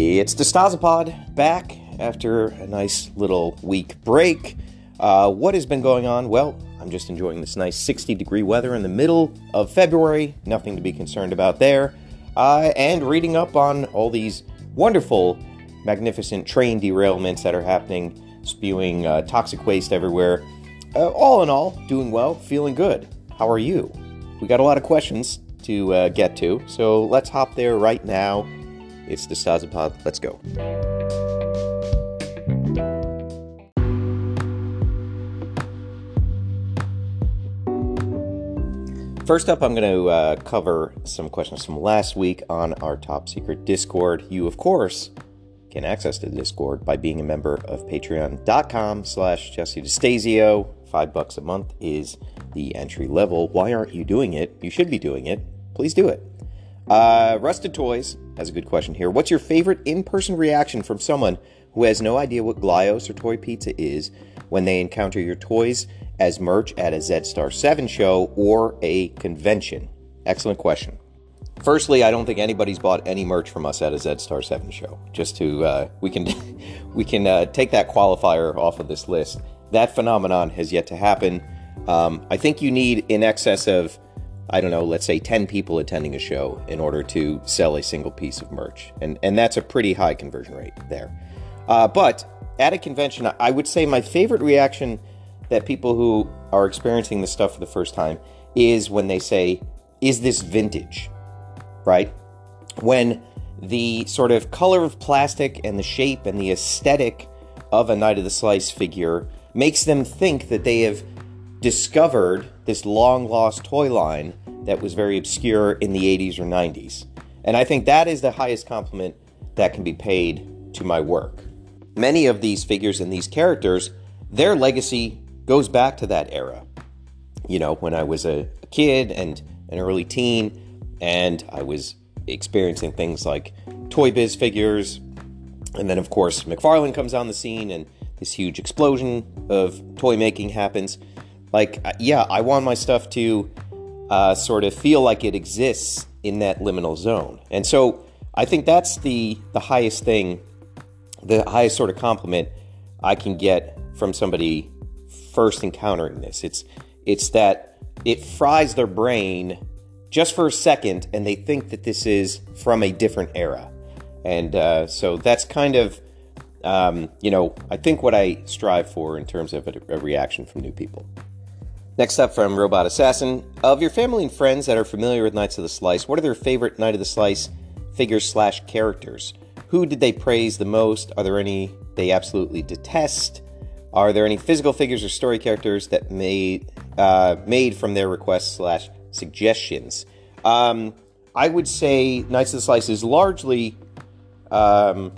It's DeStasapod back after a nice little week break. Uh, what has been going on? Well, I'm just enjoying this nice 60 degree weather in the middle of February. Nothing to be concerned about there. Uh, and reading up on all these wonderful, magnificent train derailments that are happening, spewing uh, toxic waste everywhere. Uh, all in all, doing well, feeling good. How are you? We got a lot of questions to uh, get to, so let's hop there right now. It's DeStasapod. Let's go. First up, I'm going to uh, cover some questions from last week on our top secret Discord. You, of course, can access the Discord by being a member of patreon.com slash Jesse DeStasio. Five bucks a month is the entry level. Why aren't you doing it? You should be doing it. Please do it. Uh, Rusted Toys has a good question here. What's your favorite in-person reaction from someone who has no idea what Glyos or Toy Pizza is when they encounter your toys as merch at a Z Star 7 show or a convention? Excellent question. Firstly, I don't think anybody's bought any merch from us at a Z Star 7 show. Just to uh, we can we can uh, take that qualifier off of this list. That phenomenon has yet to happen. Um, I think you need in excess of I don't know, let's say 10 people attending a show in order to sell a single piece of merch. And, and that's a pretty high conversion rate there. Uh, but at a convention, I would say my favorite reaction that people who are experiencing this stuff for the first time is when they say, Is this vintage? Right? When the sort of color of plastic and the shape and the aesthetic of a Knight of the Slice figure makes them think that they have discovered this long lost toy line that was very obscure in the 80s or 90s. And I think that is the highest compliment that can be paid to my work. Many of these figures and these characters, their legacy goes back to that era. You know, when I was a, kid and an early teen, and I was experiencing things like Toy Biz figures, and then of course McFarlane comes on the scene and this huge explosion of toy making happens. Like, uh, yeah, I want my stuff to uh, sort of feel like it exists in that liminal zone. And so I think that's the the highest thing, the highest sort of compliment I can get from somebody first encountering this. It's it's that it fries their brain just for a second, and they think that this is from a different era. And uh, so that's kind of, um, you know, I think what I strive for in terms of a, a reaction from new people. Next up from Robot Assassin. Of your family and friends that are familiar with Knights of the Slice, what are their favorite Knight of the Slice figures slash characters? Who did they praise the most? Are there any they absolutely detest? Are there any physical figures or story characters that made uh, made from their requests slash suggestions? Um, I would say Knights of the Slice is largely um,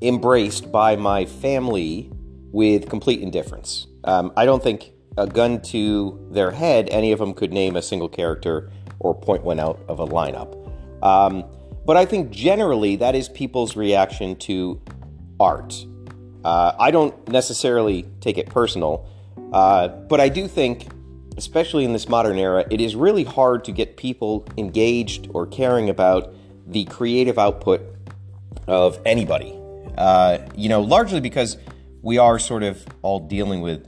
embraced by my family with complete indifference. Um, I don't think a gun to their head, any of them could name a single character or point one out of a lineup. Um, but I think generally that is people's reaction to art. Uh, I don't necessarily take it personal, uh, but I do think, especially in this modern era, it is really hard to get people engaged or caring about the creative output of anybody. Uh, you know, largely because we are sort of all dealing with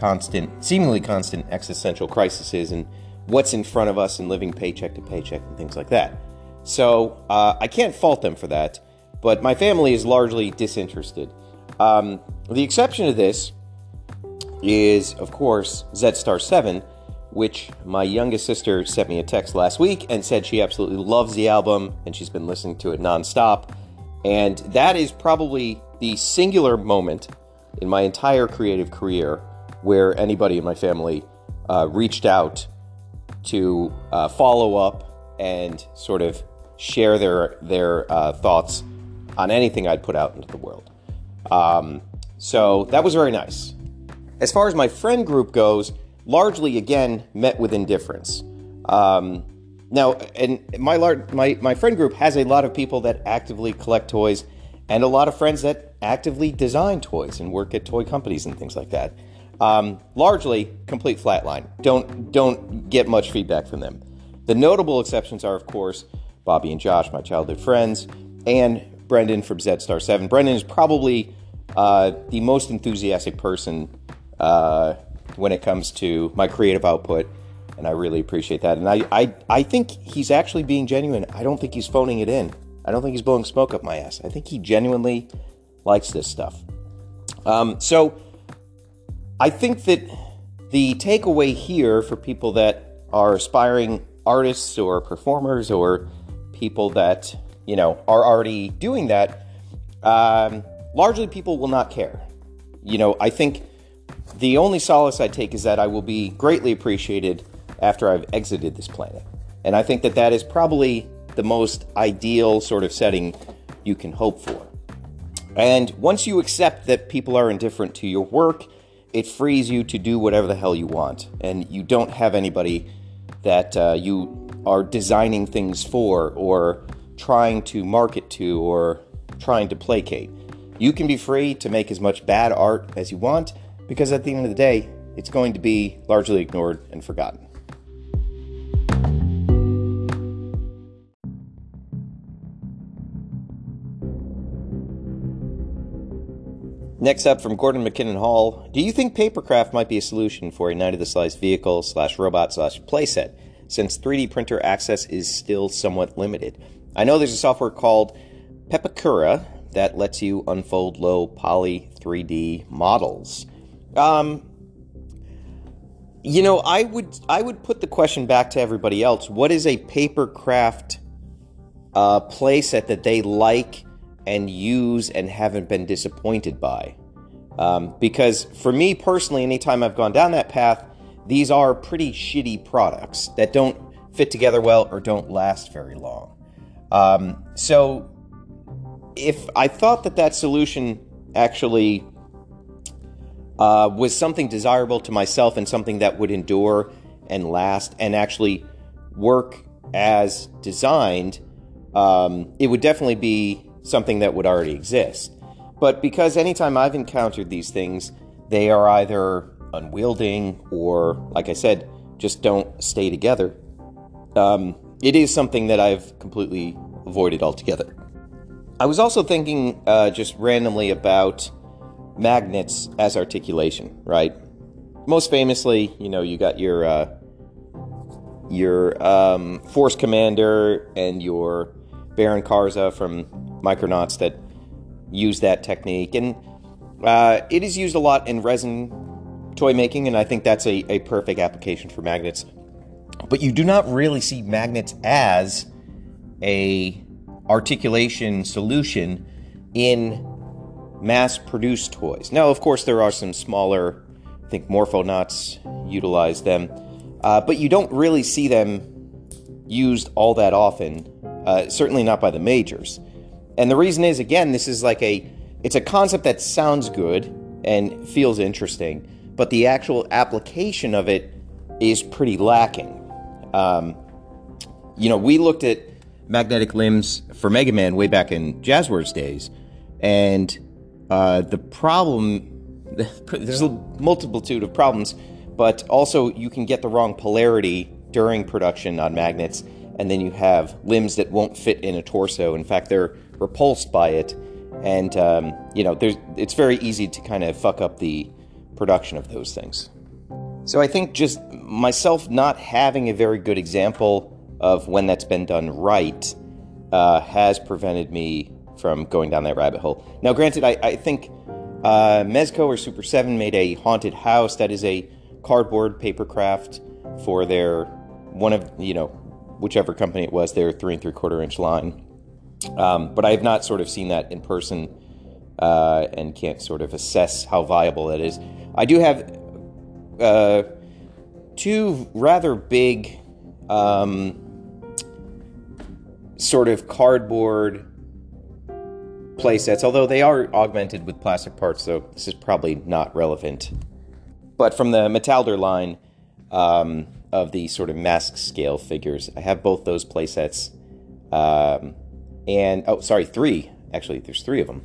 constant, seemingly constant existential crises and what's in front of us and living paycheck to paycheck and things like that. So uh, I can't fault them for that, but my family is largely disinterested. Um, the exception to this is, of course, Z Star 7, which my youngest sister sent me a text last week and said she absolutely loves the album and she's been listening to it nonstop. And that is probably the singular moment in my entire creative career where anybody in my family uh, reached out to uh, follow up and sort of share their their uh, thoughts on anything I'd put out into the world. Um, so that was very nice. As far as my friend group goes, largely again met with indifference. Um, now, and my, my my friend group has a lot of people that actively collect toys, and a lot of friends that actively design toys and work at toy companies and things like that. Um, largely, complete flatline. Don't don't get much feedback from them. The notable exceptions are, of course, Bobby and Josh, my childhood friends, and Brendan from Z Star 7. Brendan is probably uh, the most enthusiastic person uh, when it comes to my creative output, and I really appreciate that. And I, I, I think he's actually being genuine. I don't think he's phoning it in. I don't think he's blowing smoke up my ass. I think he genuinely likes this stuff. Um, so I think that the takeaway here for people that are aspiring artists or performers or people that you know are already doing that, um, largely people will not care. You know, I think the only solace I take is that I will be greatly appreciated after I've exited this planet, and I think that that is probably the most ideal sort of setting you can hope for. And once you accept that people are indifferent to your work, it frees you to do whatever the hell you want. And you don't have anybody that uh, you are designing things for or trying to market to or trying to placate. You can be free to make as much bad art as you want because at the end of the day, it's going to be largely ignored and forgotten. Next up from Gordon McKinnon Hall, do you think papercraft might be a solution for a Knight of the Slice vehicle slash robot slash playset, since 3D printer access is still somewhat limited? I know there's a software called Pepakura that lets you unfold low poly 3D models. Um, you know, I would I would put the question back to everybody else. What is a papercraft uh, playset that they like and use and haven't been disappointed by. Um, because for me personally, anytime I've gone down that path, these are pretty shitty products that don't fit together well or don't last very long. Um, so if I thought that that solution actually uh, was something desirable to myself and something that would endure and last and actually work as designed, um, it would definitely be something that would already exist. But because anytime I've encountered these things, they are either unwielding or, like I said, just don't stay together, um, it is something that I've completely avoided altogether. I was also thinking uh, just randomly about magnets as articulation, right? Most famously, you know, you got your uh, your um, force commander and your Baron Karza from Micronauts that use that technique. And uh, it is used a lot in resin toy making, and I think that's a, a perfect application for magnets. But you do not really see magnets as a articulation solution in mass-produced toys. Now, of course, there are some smaller, I think Morphonauts utilize them, uh, but you don't really see them used all that often. Uh, certainly not by the majors. And the reason is, again, this is like a it's a concept that sounds good and feels interesting, but the actual application of it is pretty lacking. Um, you know, we looked at magnetic limbs for Mega Man way back in Jazwares days, and uh, the problem there's a multitude of problems, but also you can get the wrong polarity during production on magnets, and then you have limbs that won't fit in a torso. In fact, they're repulsed by it, and um, you know, there's, it's very easy to kind of fuck up the production of those things. So I think just myself not having a very good example of when that's been done right uh, has prevented me from going down that rabbit hole. Now, granted, I, I think uh, Mezco or Super 7 made a haunted house that is a cardboard paper craft for their one of you know whichever company it was their three and three quarter inch line um, but I have not sort of seen that in person uh, and can't sort of assess how viable that is. I do have uh, two rather big um, sort of cardboard play sets, although they are augmented with plastic parts, so this is probably not relevant. But from the Metalder line um, of the sort of mask scale figures, I have both those play sets. Um, and oh, sorry, three. Actually, there's three of them.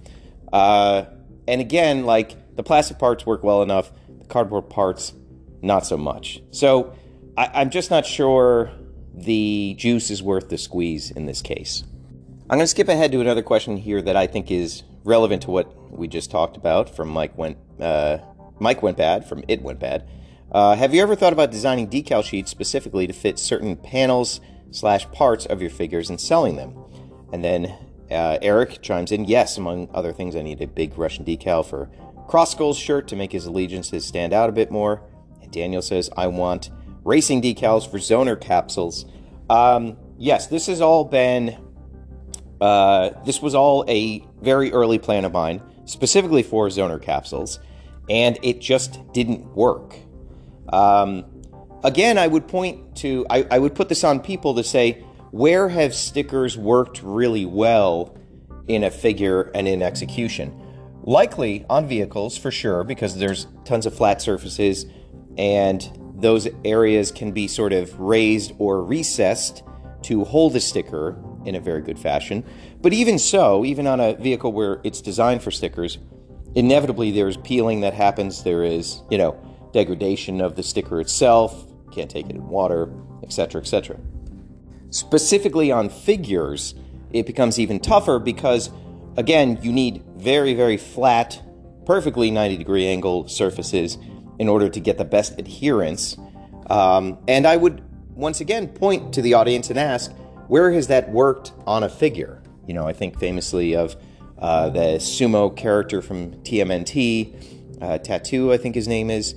Uh, and again, like the plastic parts work well enough, the cardboard parts not so much. So I, I'm just not sure the juice is worth the squeeze in this case. I'm going to skip ahead to another question here that I think is relevant to what we just talked about from Mike went uh, Mike went bad from it went bad. Uh, have you ever thought about designing decal sheets specifically to fit certain panels slash parts of your figures and selling them? And then uh, Eric chimes in, yes, among other things, I need a big Russian decal for Cross Skull's shirt to make his allegiances stand out a bit more. And Daniel says, I want racing decals for Zoner capsules. Um, yes, this has all been, uh, this was all a very early plan of mine, specifically for Zoner capsules, and it just didn't work. Um, again, I would point to, I, I would put this on people to say, where have stickers worked really well in a figure and in execution? Likely on vehicles for sure, because there's tons of flat surfaces and those areas can be sort of raised or recessed to hold a sticker in a very good fashion. But even so, even on a vehicle where it's designed for stickers, inevitably there's peeling that happens. There is, you know, degradation of the sticker itself, can't take it in water, etc., etc. Specifically on figures, it becomes even tougher because, again, you need very, very flat, perfectly 90 degree angle surfaces in order to get the best adherence. Um, and I would once again point to the audience and ask, where has that worked on a figure? You know, I think famously of uh, the sumo character from TMNT, uh, Tattoo, I think his name is.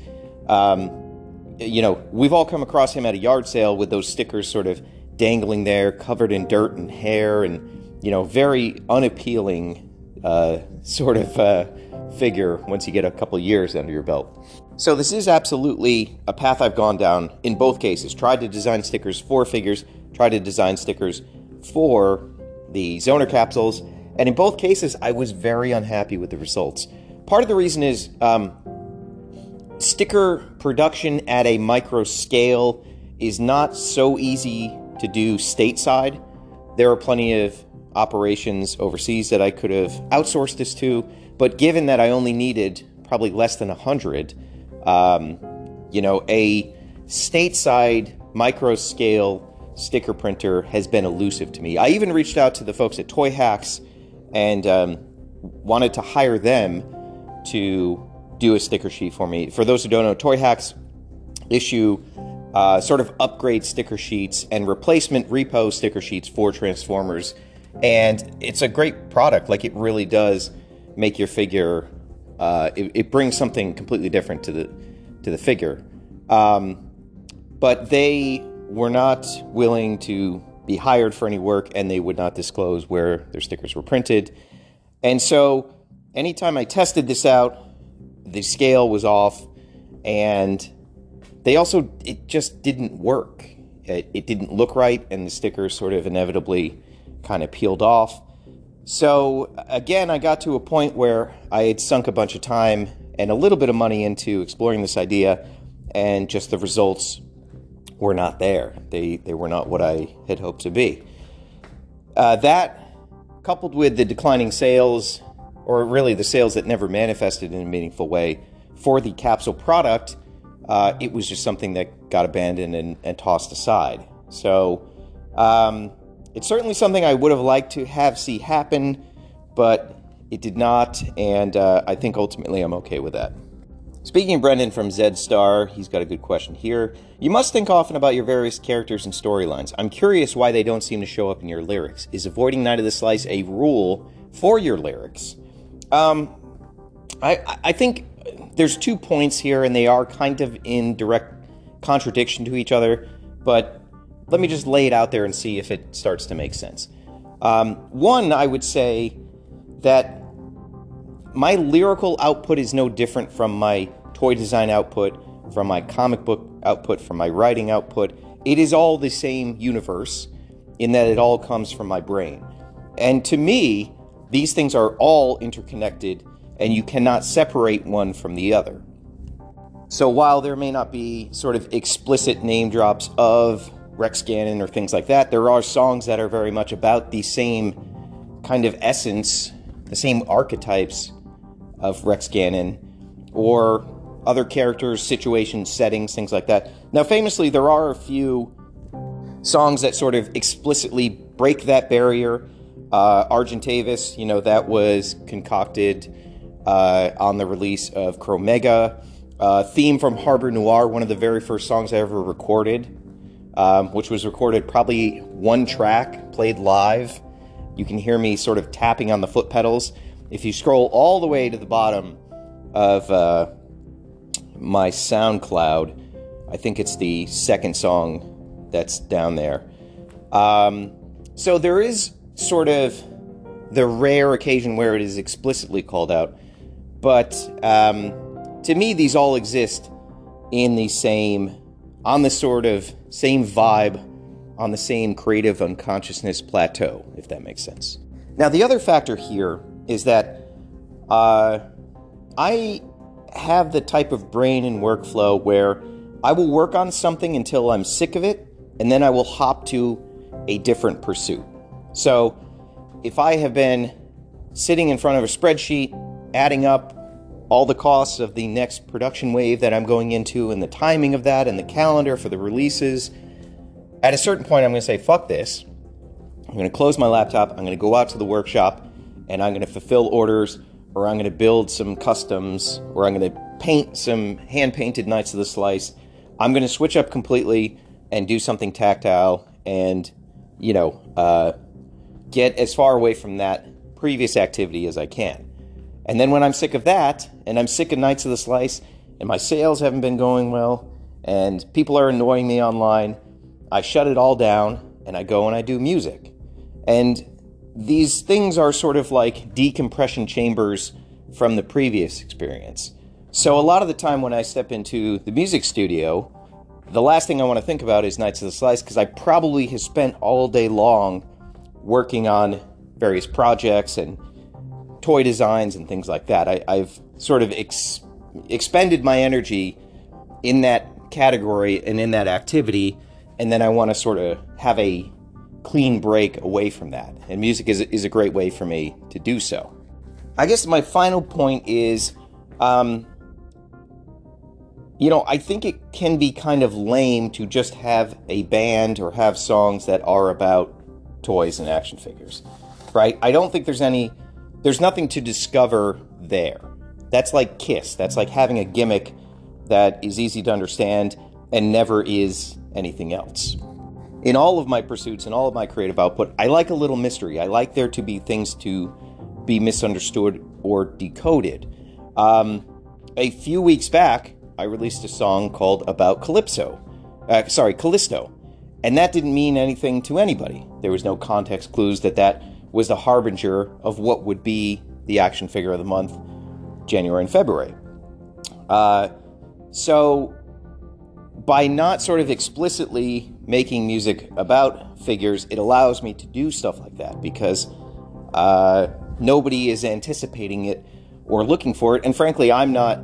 Um, you know, we've all come across him at a yard sale with those stickers sort of dangling there, covered in dirt and hair, and, you know, very unappealing uh, sort of uh, figure once you get a couple years under your belt. So, this is absolutely a path I've gone down in both cases. Tried to design stickers for figures, tried to design stickers for the Zoner capsules, and in both cases, I was very unhappy with the results. Part of the reason is um, sticker production at a micro scale is not so easy to do stateside. There are plenty of operations overseas that I could have outsourced this to, but given that I only needed probably less than 100, um, you know, a stateside micro scale sticker printer has been elusive to me. I even reached out to the folks at ToyHax and um, wanted to hire them to do a sticker sheet for me. For those who don't know, ToyHax issue uh, sort of upgrade sticker sheets and replacement repo sticker sheets for Transformers. And it's a great product. Like, it really does make your figure, uh, it, it, brings something completely different to the, to the figure. Um, but they were not willing to be hired for any work and they would not disclose where their stickers were printed. And so, anytime I tested this out, the scale was off and they also it just didn't work. It, it didn't look right and the stickers sort of inevitably kind of peeled off. So again i got to a point where i had sunk a bunch of time and a little bit of money into exploring this idea and just the results were not there. They they were not what i had hoped to be. Uh, that coupled with the declining sales or really the sales that never manifested in a meaningful way for the capsule product, uh, it was just something that got abandoned and, and tossed aside. So um, it's certainly something I would have liked to have see happen, but it did not, and uh, I think ultimately I'm okay with that. Speaking of Brendan from Zed Star, he's got a good question here. You must think often about your various characters and storylines. I'm curious why they don't seem to show up in your lyrics. Is avoiding Knight of the Slice a rule for your lyrics? Um, I, I think there's two points here, and they are kind of in direct contradiction to each other, but let me just lay it out there and see if it starts to make sense. Um, one, I would say that my lyrical output is no different from my toy design output, from my comic book output, from my writing output. It is all the same universe in that it all comes from my brain. And to me, these things are all interconnected, and you cannot separate one from the other. So while there may not be sort of explicit name drops of Rex Gannon or things like that, there are songs that are very much about the same kind of essence, the same archetypes of Rex Gannon, or other characters, situations, settings, things like that. Now, famously, there are a few songs that sort of explicitly break that barrier Uh, Argentavis, you know, that was concocted uh, on the release of Chromega. Uh, theme from Harbor Noir, one of the very first songs I ever recorded, um, which was recorded probably one track, played live. You can hear me sort of tapping on the foot pedals. If you scroll all the way to the bottom of uh, my SoundCloud, I think it's the second song that's down there. Um, so there is sort of the rare occasion where it is explicitly called out, but um, to me, these all exist in the same, on the sort of same vibe, on the same creative unconsciousness plateau, if that makes sense. Now, the other factor here is that uh, I have the type of brain and workflow where I will work on something until I'm sick of it, and then I will hop to a different pursuit. So, if I have been sitting in front of a spreadsheet, adding up all the costs of the next production wave that I'm going into, and the timing of that, and the calendar for the releases, at a certain point, I'm going to say, fuck this. I'm going to close my laptop, I'm going to go out to the workshop, and I'm going to fulfill orders, or I'm going to build some customs, or I'm going to paint some hand painted Knights of the Slice. I'm going to switch up completely and do something tactile and, you know, uh, get as far away from that previous activity as I can. And then when I'm sick of that, and I'm sick of Knights of the Slice, and my sales haven't been going well, and people are annoying me online, I shut it all down and I go and I do music. And these things are sort of like decompression chambers from the previous experience. So a lot of the time when I step into the music studio, the last thing I want to think about is Knights of the Slice because I probably have spent all day long working on various projects and toy designs and things like that. I, have sort of ex- expended my energy in that category and in that activity, and then I want to sort of have a clean break away from that. And music is, is a great way for me to do so. I guess my final point is um, you know, I think it can be kind of lame to just have a band or have songs that are about toys and action figures, right? I don't think there's any, there's nothing to discover there. That's like Kiss. That's like having a gimmick that is easy to understand and never is anything else. In all of my pursuits and all of my creative output, I like a little mystery. I like there to be things to be misunderstood or decoded. Um, a few weeks back, I released a song called About Calypso. Uh, sorry, Callisto. And that didn't mean anything to anybody. There was no context clues that that was the harbinger of what would be the action figure of the month, January and February. Uh, so, by not sort of explicitly making music about figures, it allows me to do stuff like that because uh, nobody is anticipating it or looking for it. And frankly, I'm not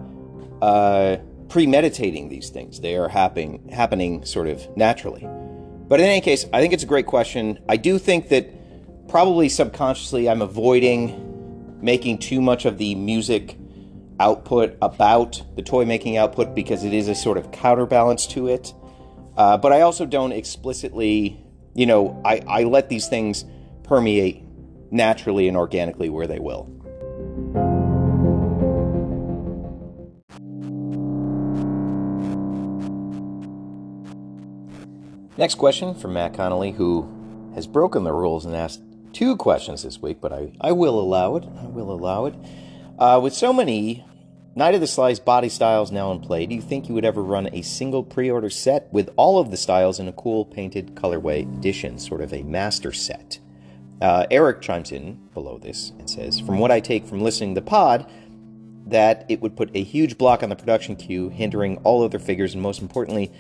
uh, premeditating these things. They are happening happening sort of naturally. But in any case, I think it's a great question. I do think that probably subconsciously I'm avoiding making too much of the music output about the toy making output because it is a sort of counterbalance to it. Uh, but I also don't explicitly, you know, I, I let these things permeate naturally and organically where they will. Next question from Matt Connolly, who has broken the rules and asked two questions this week, but I, I will allow it. I will allow it. Uh, with so many Knight of the Slice body styles now in play, do you think you would ever run a single pre order set with all of the styles in a cool painted colorway edition, sort of a master set? Uh, Eric chimes in below this and says, From what I take from listening to the pod, that it would put a huge block on the production queue, hindering all other figures, and most importantly,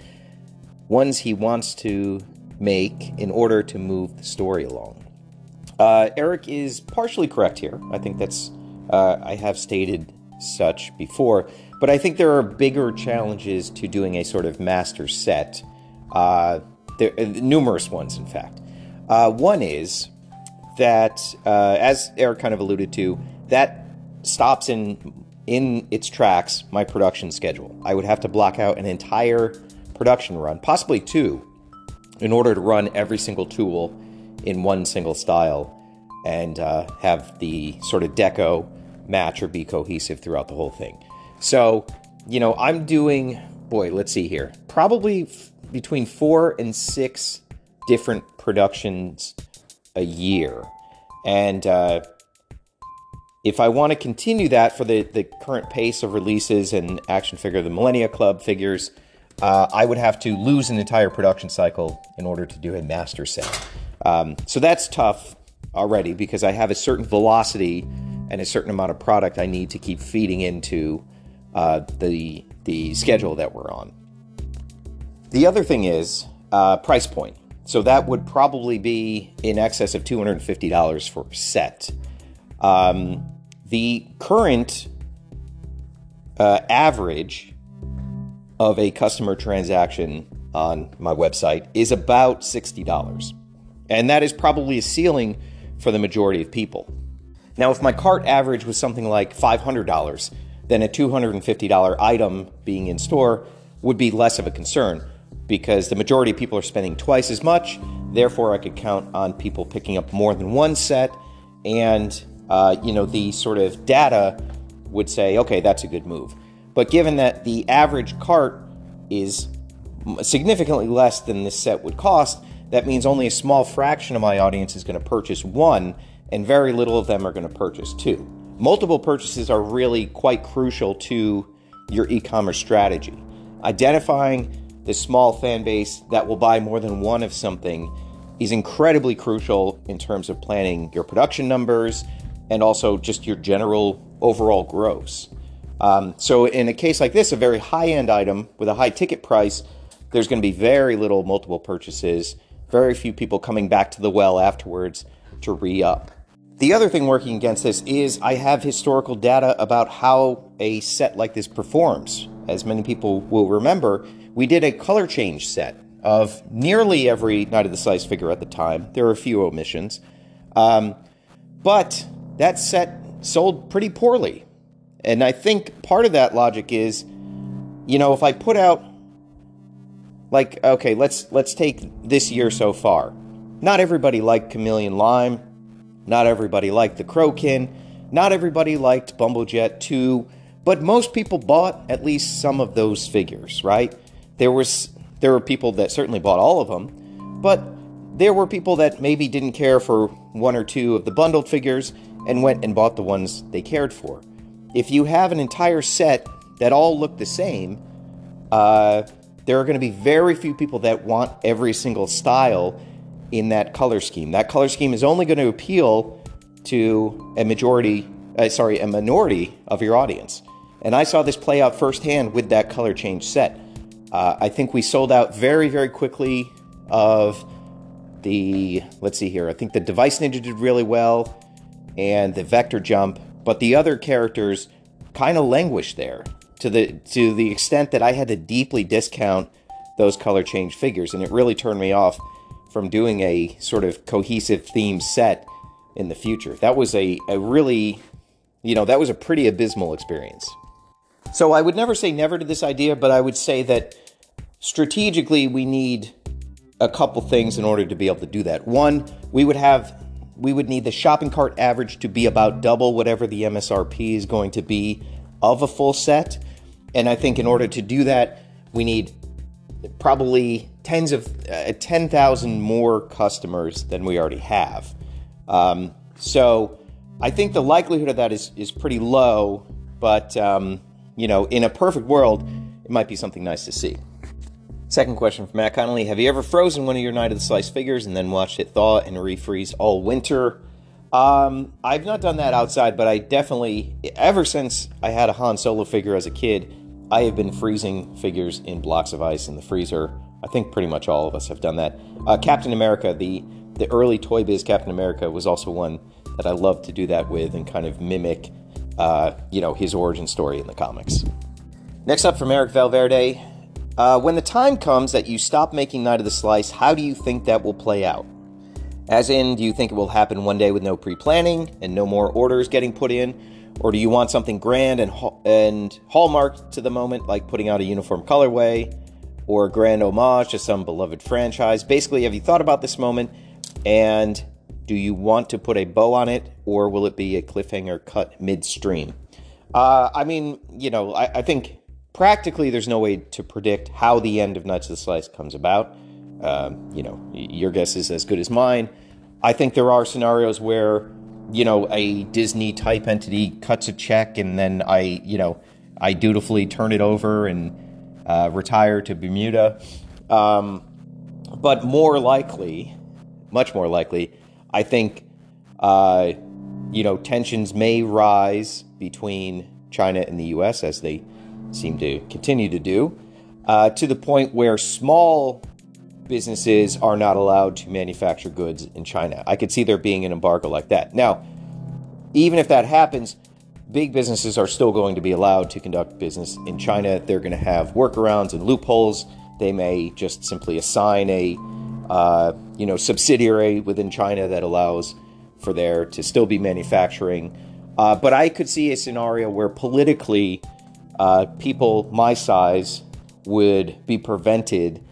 ones he wants to make in order to move the story along. Uh, Eric is partially correct here. I think that's, uh, I have stated such before, but I think there are bigger challenges to doing a sort of master set. Uh, there uh, numerous ones, in fact. Uh, one is that, uh, as Eric kind of alluded to, that stops in in its tracks my production schedule. I would have to block out an entire production run, possibly two, in order to run every single tool in one single style and uh, have the sort of deco match or be cohesive throughout the whole thing. So, you know, I'm doing, boy, let's see here, probably f- between four and six different productions a year. And uh, if I want to continue that for the, the current pace of releases and action figure, the Millennia Club figures, uh, I would have to lose an entire production cycle in order to do a master set. Um, so that's tough already because I have a certain velocity and a certain amount of product I need to keep feeding into uh, the the schedule that we're on. The other thing is uh, price point. So that would probably be in excess of $250 for a set. Um, the current uh, average of a customer transaction on my website is about $60. And that is probably a ceiling for the majority of people. Now, if my cart average was something like $500, then a $250 item being in store would be less of a concern because the majority of people are spending twice as much. Therefore, I could count on people picking up more than one set, and uh, you know the sort of data would say, okay, that's a good move. But given that the average cart is significantly less than this set would cost, that means only a small fraction of my audience is going to purchase one, and very little of them are going to purchase two. Multiple purchases are really quite crucial to your e commerce strategy. Identifying the small fan base that will buy more than one of something is incredibly crucial in terms of planning your production numbers and also just your general overall gross. Um, so, in a case like this, a very high end item with a high ticket price, there's going to be very little multiple purchases, very few people coming back to the well afterwards to re up. The other thing working against this is I have historical data about how a set like this performs. As many people will remember, we did a color change set of nearly every Knight of the Slice figure at the time. There were a few omissions. Um, but that set sold pretty poorly. And I think part of that logic is, you know, if I put out like okay, let's let's take this year so far. Not everybody liked Chameleon Lime. Not everybody liked the Crokin. Not everybody liked Bumblejet 2, but most people bought at least some of those figures, right? There was there were people that certainly bought all of them, but there were people that maybe didn't care for one or two of the bundled figures and went and bought the ones they cared for. If you have an entire set that all look the same, uh, there are going to be very few people that want every single style in that color scheme. That color scheme is only going to appeal to a majority, uh, sorry, a minority of your audience. And I saw this play out firsthand with that color change set. Uh, I think we sold out very, very quickly of the, let's see here, I think the Device Ninja did really well and the Vector Jump, but the other characters kind of languished there to the to the extent that I had to deeply discount those color change figures, and it really turned me off from doing a sort of cohesive theme set in the future. That was a, a really, you know, that was a pretty abysmal experience. So I would never say never to this idea, but I would say that strategically we need a couple things in order to be able to do that. One, we would have we would need the shopping cart average to be about double whatever the MSRP is going to be of a full set. And I think in order to do that, we need probably tens of uh, 10,000 more customers than we already have. Um, so I think the likelihood of that is, is pretty low, but um, you know, in a perfect world, it might be something nice to see. Second question from Matt Connolly Have you ever frozen one of your Knight of the Slice figures and then watched it thaw and refreeze all winter? Um, I've not done that outside, but I definitely, ever since I had a Han Solo figure as a kid, I have been freezing figures in blocks of ice in the freezer. I think pretty much all of us have done that. Uh, Captain America, the the early Toy Biz Captain America, was also one that I loved to do that with and kind of mimic, uh, you know, his origin story in the comics. Next up from Eric Valverde, uh, when the time comes that you stop making Knight of the Slice, how do you think that will play out? As in, do you think it will happen one day with no pre planning and no more orders getting put in? Or do you want something grand and, and hallmark to the moment, like putting out a uniform colorway or a grand homage to some beloved franchise? Basically, have you thought about this moment? And Do you want to put a bow on it, or will it be a cliffhanger cut midstream? Uh, I mean, you know, I, I, think practically there's no way to predict how the end of Nuts of the Slice comes about. Uh, you know, your guess is as good as mine. I think there are scenarios where, you know, a Disney type entity cuts a check and then I, you know, I dutifully turn it over and uh, retire to Bermuda. Um, but more likely, much more likely, I think, uh, you know, tensions may rise between China and the U.S. as they seem to continue to do, uh, to the point where small businesses are not allowed to manufacture goods in China. I could see there being an embargo like that. Now, even if that happens, big businesses are still going to be allowed to conduct business in China. They're going to have workarounds and loopholes. They may just simply assign a uh, you know subsidiary within China that allows for there to still be manufacturing. Uh, but I could see a scenario where politically, uh, people my size would be prevented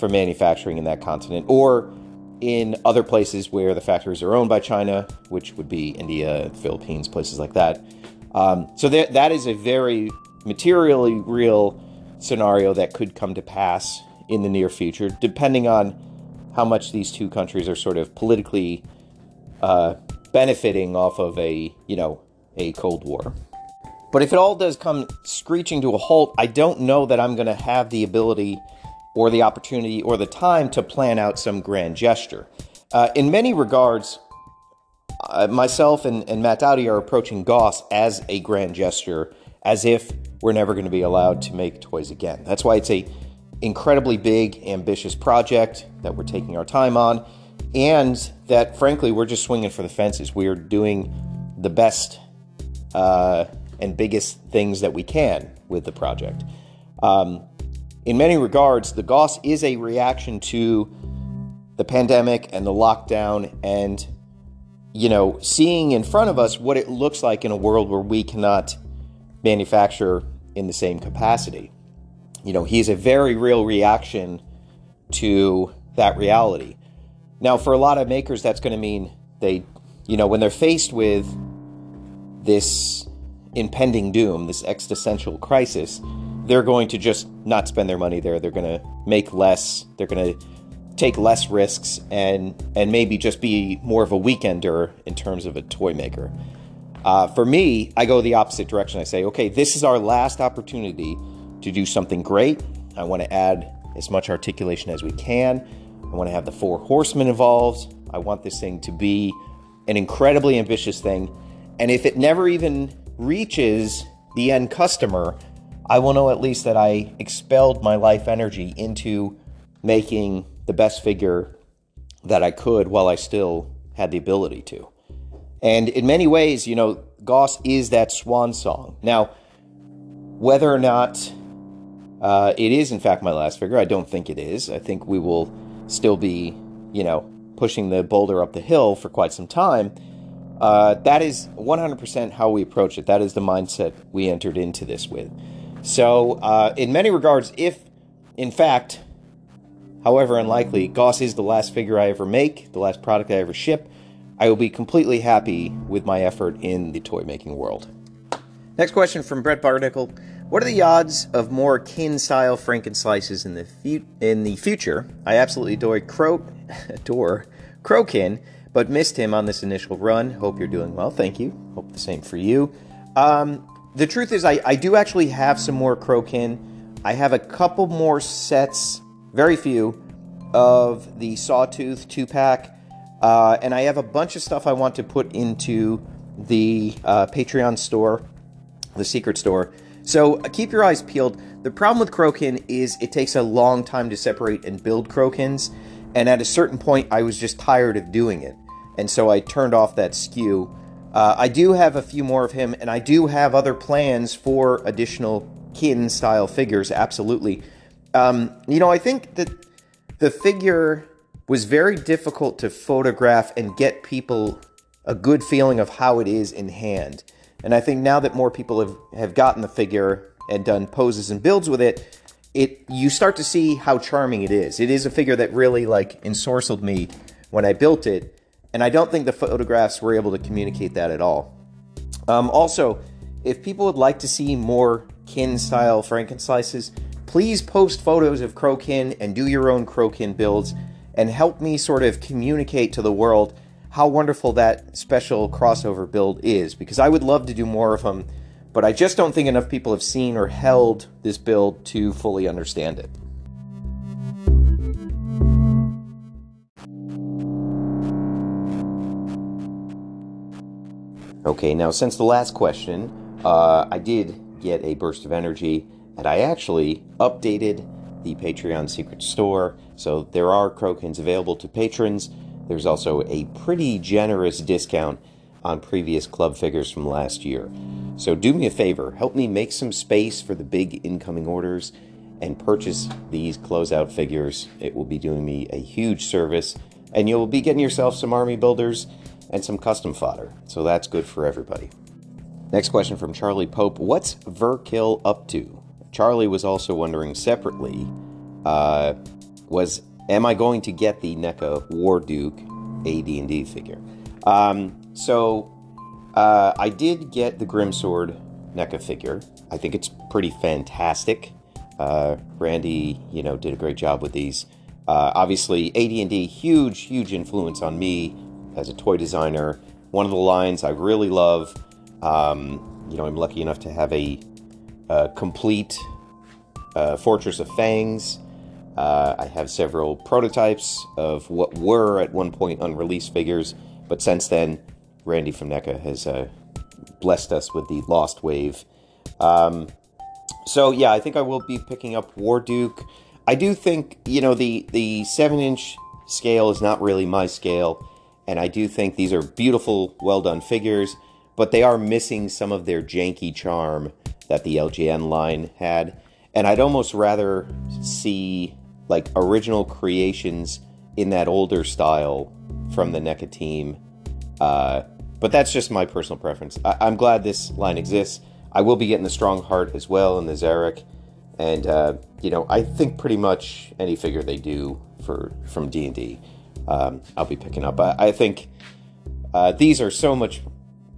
from manufacturing in that continent, or in other places where the factories are owned by China, which would be India, Philippines, places like that. Um, so that that is a very materially real scenario that could come to pass in the near future, depending on how much these two countries are sort of politically uh, benefiting off of a you know a Cold War. But if it all does come screeching to a halt, I don't know that I'm going to have the ability or the opportunity or the time to plan out some grand gesture. Uh, in many regards, uh, myself and, and Matt Dowdy are approaching Goss as a grand gesture, as if we're never going to be allowed to make toys again. That's why it's a incredibly big, ambitious project that we're taking our time on, and that frankly we're just swinging for the fences. We are doing the best uh, and biggest things that we can with the project. Um, in many regards, the Goss is a reaction to the pandemic and the lockdown and you know, seeing in front of us what it looks like in a world where we cannot manufacture in the same capacity. You know, he's a very real reaction to that reality. Now, for a lot of makers, that's going to mean they, you know, when they're faced with this impending doom, this existential crisis, they're going to just not spend their money there. They're going to make less. They're going to take less risks and and maybe just be more of a weekender in terms of a toy maker. Uh, for me, I go the opposite direction. I say, okay, this is our last opportunity to do something great. I want to add as much articulation as we can. I want to have the four horsemen involved. I want this thing to be an incredibly ambitious thing. And if it never even reaches the end customer, I will know at least that I expelled my life energy into making the best figure that I could while I still had the ability to. And in many ways, you know, Goss is that swan song. Now, whether or not uh, it is in fact my last figure, I don't think it is. I think we will still be, you know, pushing the boulder up the hill for quite some time. Uh, that is 100% how we approach it. That is the mindset we entered into this with. So, uh, in many regards, if in fact However unlikely, Goss is the last figure I ever make, the last product I ever ship. I will be completely happy with my effort in the toy making world. Next question from Brett Barnicle. What are the odds of more kin style Franken slices in the fu- in the future? I absolutely adore Crow adore Crowkin, but missed him on this initial run. Hope you're doing well. Thank you. Hope the same for you. Um, the truth is, I, I do actually have some more Crokin. I have a couple more sets very few, of the Sawtooth two pack. Uh, and I have a bunch of stuff I want to put into the uh, Patreon store, the secret store. So uh, keep your eyes peeled. The problem with Crokin is it takes a long time to separate and build Crokins, And at a certain point, I was just tired of doing it. And so I turned off that SKU. Uh, I do have a few more of him, and I do have other plans for additional kin style figures, absolutely. Um, you know, I think that the figure was very difficult to photograph and get people a good feeling of how it is in hand. And I think now that more people have, have gotten the figure and done poses and builds with it, it you start to see how charming it is. It is a figure that really like ensorcelled me when I built it. And I don't think the photographs were able to communicate that at all. Um, also, if people would like to see more kin style Frankenslices, please post photos of Crokin and do your own Crokin builds and help me sort of communicate to the world how wonderful that special crossover build is because I would love to do more of them, but I just don't think enough people have seen or held this build to fully understand it. Okay, now since the last question, uh, I did get a burst of energy, and I actually updated the Patreon secret store. So there are Crokins available to patrons. There's also a pretty generous discount on previous club figures from last year. So do me a favor, help me make some space for the big incoming orders and purchase these closeout figures. It will be doing me a huge service, and you'll be getting yourself some army builders and some custom fodder. So that's good for everybody. Next question from Charlie Pope What's Verkill up to? Charlie was also wondering separately uh, was am I going to get the NECA Warduke AD&D figure? Um, so uh, I did get the Grimsword NECA figure. I think it's pretty fantastic. Uh, Randy, you know, did a great job with these. Uh, obviously, AD&D, huge, huge influence on me as a toy designer. One of the lines I really love. Um, you know, I'm lucky enough to have a, a complete uh, Fortress of Fangs. Uh, I have several prototypes of what were at one point unreleased figures, but since then, Randy from NECA has uh, blessed us with the Lost Wave. Um, so yeah, I think I will be picking up Warduke. I do think you know the the seven inch scale is not really my scale and I do think these are beautiful, well done figures, but they are missing some of their janky charm that the LJN line had. And I'd almost rather see like original creations in that older style from the NECA team. Uh, but that's just my personal preference. I- am glad this line exists. I will be getting the Strongheart as well and the Zarak. And, uh, you know, I think pretty much any figure they do for from D&D um, I'll be picking up. I, I think uh, these are so much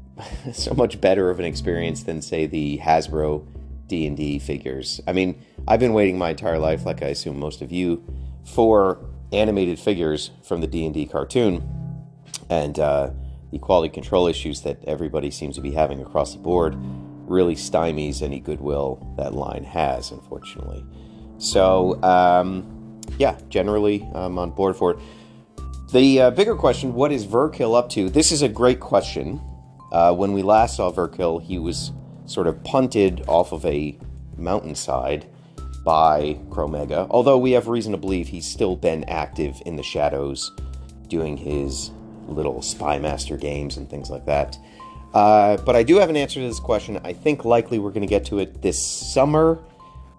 so much better of an experience than say the Hasbro D&D figures. I mean, I've been waiting my entire life like I assume most of you for animated figures from the D&D cartoon and uh, the quality control issues that everybody seems to be having across the board really stymies any goodwill that line has unfortunately. So, um, yeah, generally I'm on board for it. The uh, bigger question what is Verkill up to? This is a great question. Uh, when we last saw Verkill, he was sort of punted off of a mountainside by Chromega, although we have reason to believe he's still been active in the shadows doing his little spy master games and things like that. Uh, but I do have an answer to this question. I think likely we're going to get to it this summer.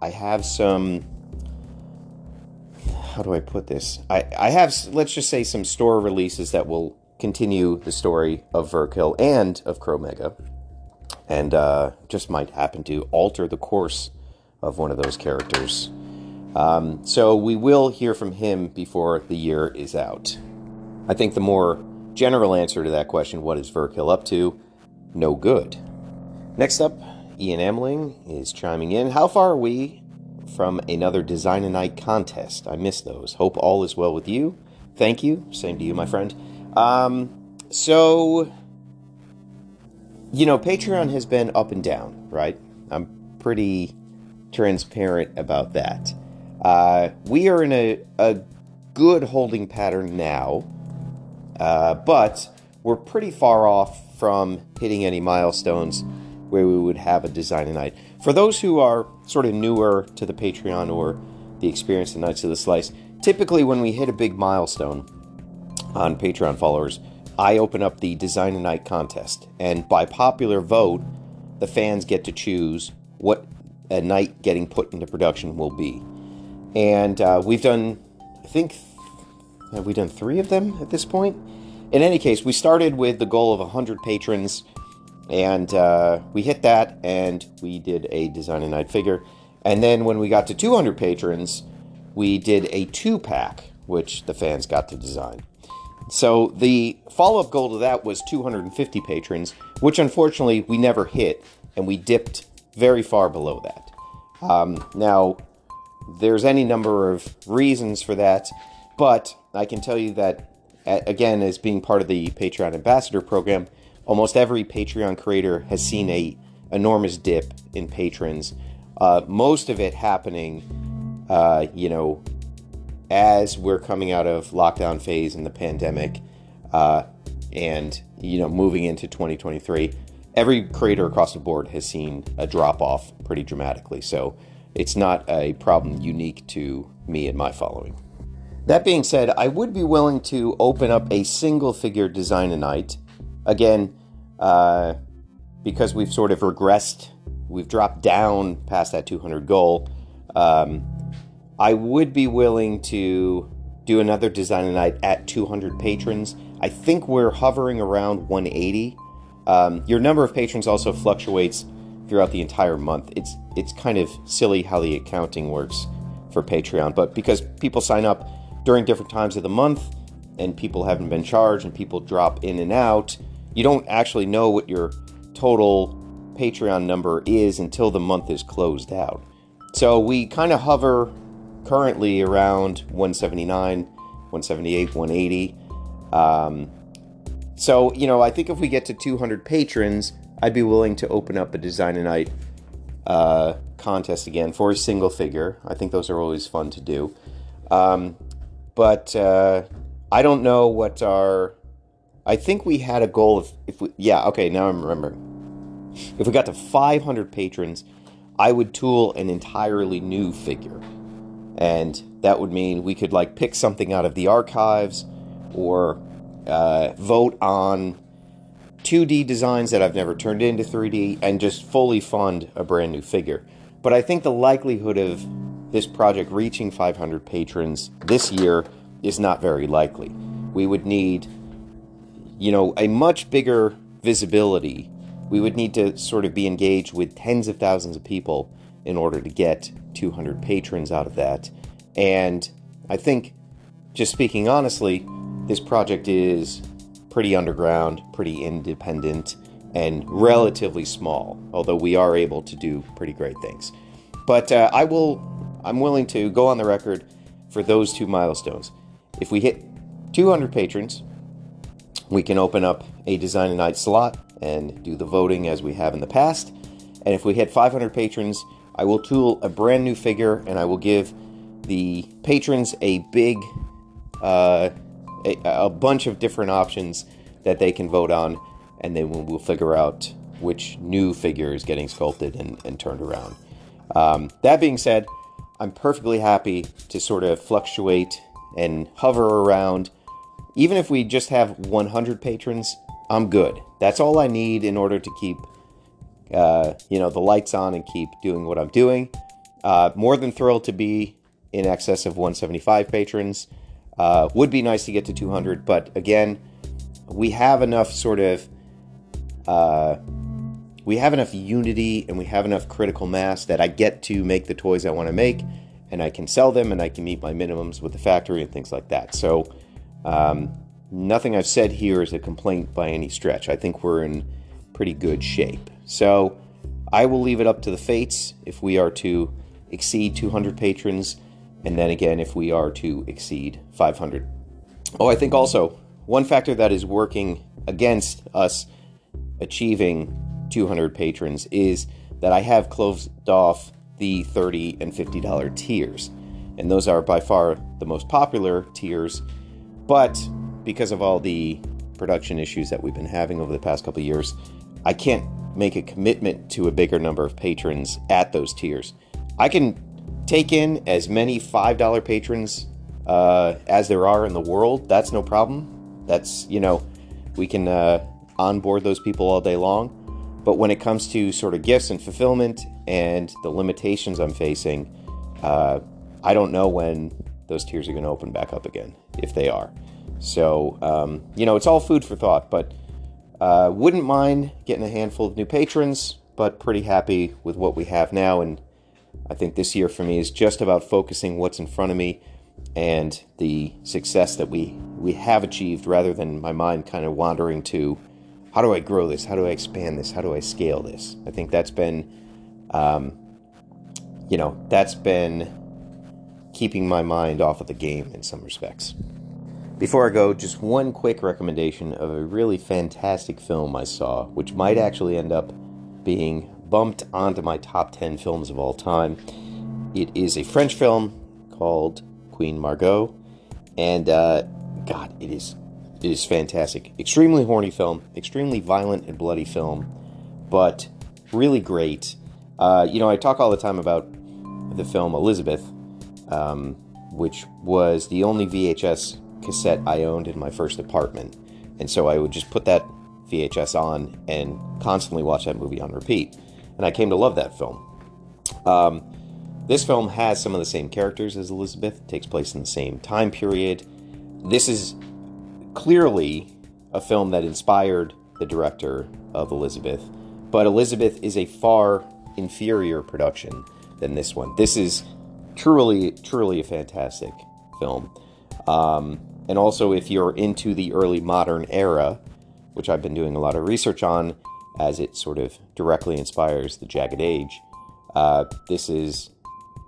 I have some how do I put this? I, I have, let's just say, some store releases that will continue the story of Verkill and of Chromega, and uh, just might happen to alter the course of one of those characters. Um, so we will hear from him before the year is out. I think the more general answer to that question, what is Verkill up to? No good. Next up, Ian Emling is chiming in. How far are we from another Design a Knight contest. I miss those. Hope all is well with you. Thank you. Same to you, my friend. Um, so, you know, Patreon has been up and down, right? I'm pretty transparent about that. Uh, we are in a, a good holding pattern now, uh, but we're pretty far off from hitting any milestones where we would have a design a knight. For those who are sort of newer to the Patreon or the experience of Knights of the Slice, typically when we hit a big milestone on Patreon followers, I open up the Design a Knight contest. And by popular vote, the fans get to choose what a knight getting put into production will be. And uh, we've done, I think, have we done three of them at this point? In any case, we started with the goal of 100 patrons and uh, we hit that, and we did a design a knight figure. And then when we got to 200 patrons, we did a two pack, which the fans got to design. So the follow up goal to that was 250 patrons, which unfortunately we never hit, and we dipped very far below that. Um, now, there's any number of reasons for that, but I can tell you that, again, as being part of the Patreon Ambassador program, almost every Patreon creator has seen a enormous dip in patrons. Uh, most of it happening, uh, you know, as we're coming out of lockdown phase in the pandemic, uh, and you know, moving into 2023. Every creator across the board has seen a drop off pretty dramatically. So it's not a problem unique to me and my following. That being said, I would be willing to open up a single figure design a knight. Again, uh, because we've sort of regressed, we've dropped down past that 200 goal. Um, I would be willing to do another design knight at 200 patrons. I think we're hovering around 180. Um, your number of patrons also fluctuates throughout the entire month. It's it's kind of silly how the accounting works for Patreon, but because people sign up during different times of the month and people haven't been charged and people drop in and out, you don't actually know what your total Patreon number is until the month is closed out. So we kind of hover currently around 179, 178, 180. Um, so, you know, I think if we get to 200 patrons, I'd be willing to open up a design a knight uh, contest again for a single figure. I think those are always fun to do. Um, but uh, I don't know what our. I think we had a goal of if we. Yeah, okay, now I'm remembering. If we got to 500 patrons, I would tool an entirely new figure. And that would mean we could like pick something out of the archives or uh, vote on 2D designs that I've never turned into 3D and just fully fund a brand new figure. But I think the likelihood of this project reaching 500 patrons this year is not very likely. We would need, you know, a much bigger visibility. We would need to sort of be engaged with tens of thousands of people in order to get 200 patrons out of that. And I think, just speaking honestly, this project is pretty underground, pretty independent, and relatively small, although we are able to do pretty great things. But uh, I will, I'm willing to go on the record for those two milestones. If we hit 200 patrons, we can open up a design a knight slot and do the voting as we have in the past. And if we hit 500 patrons, I will tool a brand new figure and I will give the patrons a big uh, a, a, bunch of different options that they can vote on, and then we'll, figure out which new figure is getting sculpted and, and turned around. Um, that being said, I'm perfectly happy to sort of fluctuate and hover around. Even if we just have 100 patrons, I'm good. That's all I need in order to keep, uh, you know, the lights on and keep doing what I'm doing. Uh, more than thrilled to be in excess of 175 patrons. Uh, would be nice to get to 200, but again, we have enough sort of uh, we have enough unity and we have enough critical mass that I get to make the toys I want to make, and I can sell them and I can meet my minimums with the factory and things like that. So um, nothing I've said here is a complaint by any stretch. I think we're in pretty good shape. So I will leave it up to the fates if we are to exceed 200 patrons and then again if we are to exceed 500. Oh, I think also one factor that is working against us achieving 200 patrons is that I have closed off the 30 and 50 dollar tiers. And those are by far the most popular tiers, but because of all the production issues that we've been having over the past couple years, I can't make a commitment to a bigger number of patrons at those tiers. I can take in as many $5 patrons uh, as there are in the world. That's no problem. That's, you know, we can uh, onboard those people all day long. But when it comes to sort of gifts and fulfillment and the limitations I'm facing, uh, I don't know when those tiers are going to open back up again, if they are. So, um, you know, it's all food for thought, but uh, wouldn't mind getting a handful of new patrons, but pretty happy with what we have now and I think this year for me is just about focusing what's in front of me and the success that we we have achieved rather than my mind kind of wandering to how do I grow this? How do I expand this? How do I scale this? I think that's been, um, you know, that's been keeping my mind off of the game in some respects. Before I go, just one quick recommendation of a really fantastic film I saw, which might actually end up being bumped onto my top 10 films of all time. It is a French film called Queen Margot, and uh, God, it is it is fantastic. Extremely horny film, extremely violent and bloody film, but really great. Uh, you know, I talk all the time about the film Elizabeth, um, which was the only VHS cassette I owned in my first apartment. And so I would just put that VHS on and constantly watch that movie on repeat. And I came to love that film. Um, this film has some of the same characters as Elizabeth, takes place in the same time period. This is clearly a film that inspired the director of Elizabeth, but Elizabeth is a far inferior production than this one. This is truly, truly a fantastic film. Um, and also, if you're into the early modern era, which I've been doing a lot of research on, as it sort of directly inspires the Jagged Age, uh, this is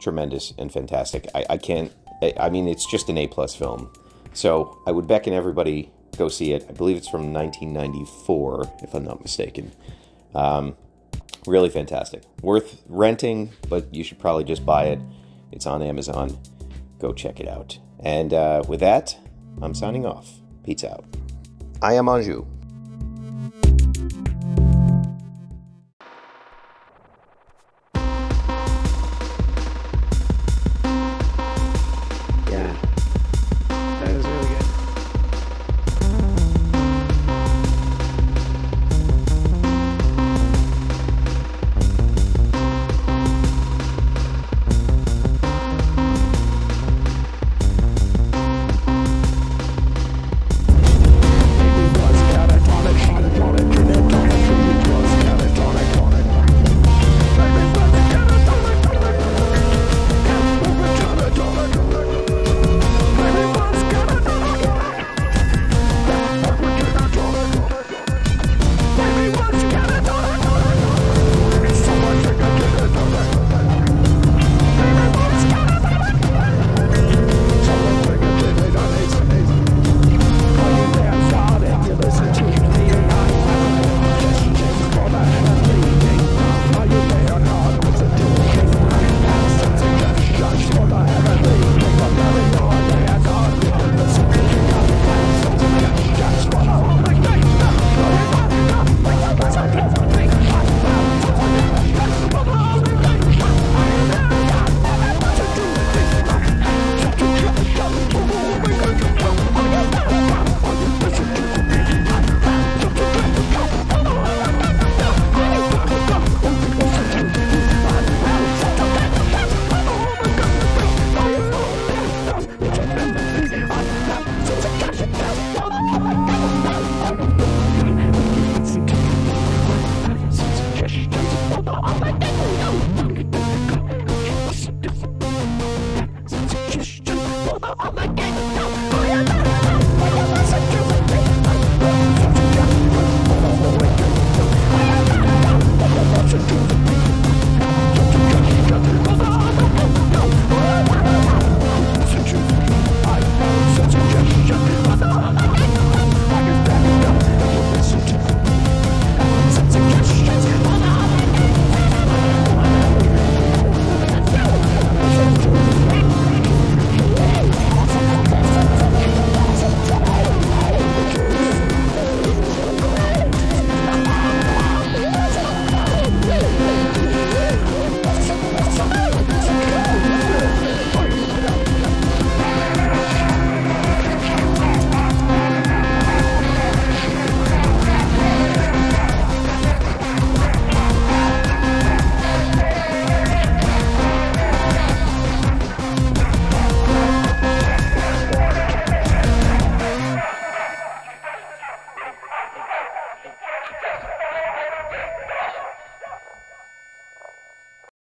tremendous and fantastic. I, I can't. I mean, it's just an A plus film. So I would beckon everybody go see it. I believe it's from 1994, if I'm not mistaken. Um, really fantastic. Worth renting, but you should probably just buy it. It's on Amazon. Go check it out. And uh, with that, I'm signing off. Peace out. I am Anjou.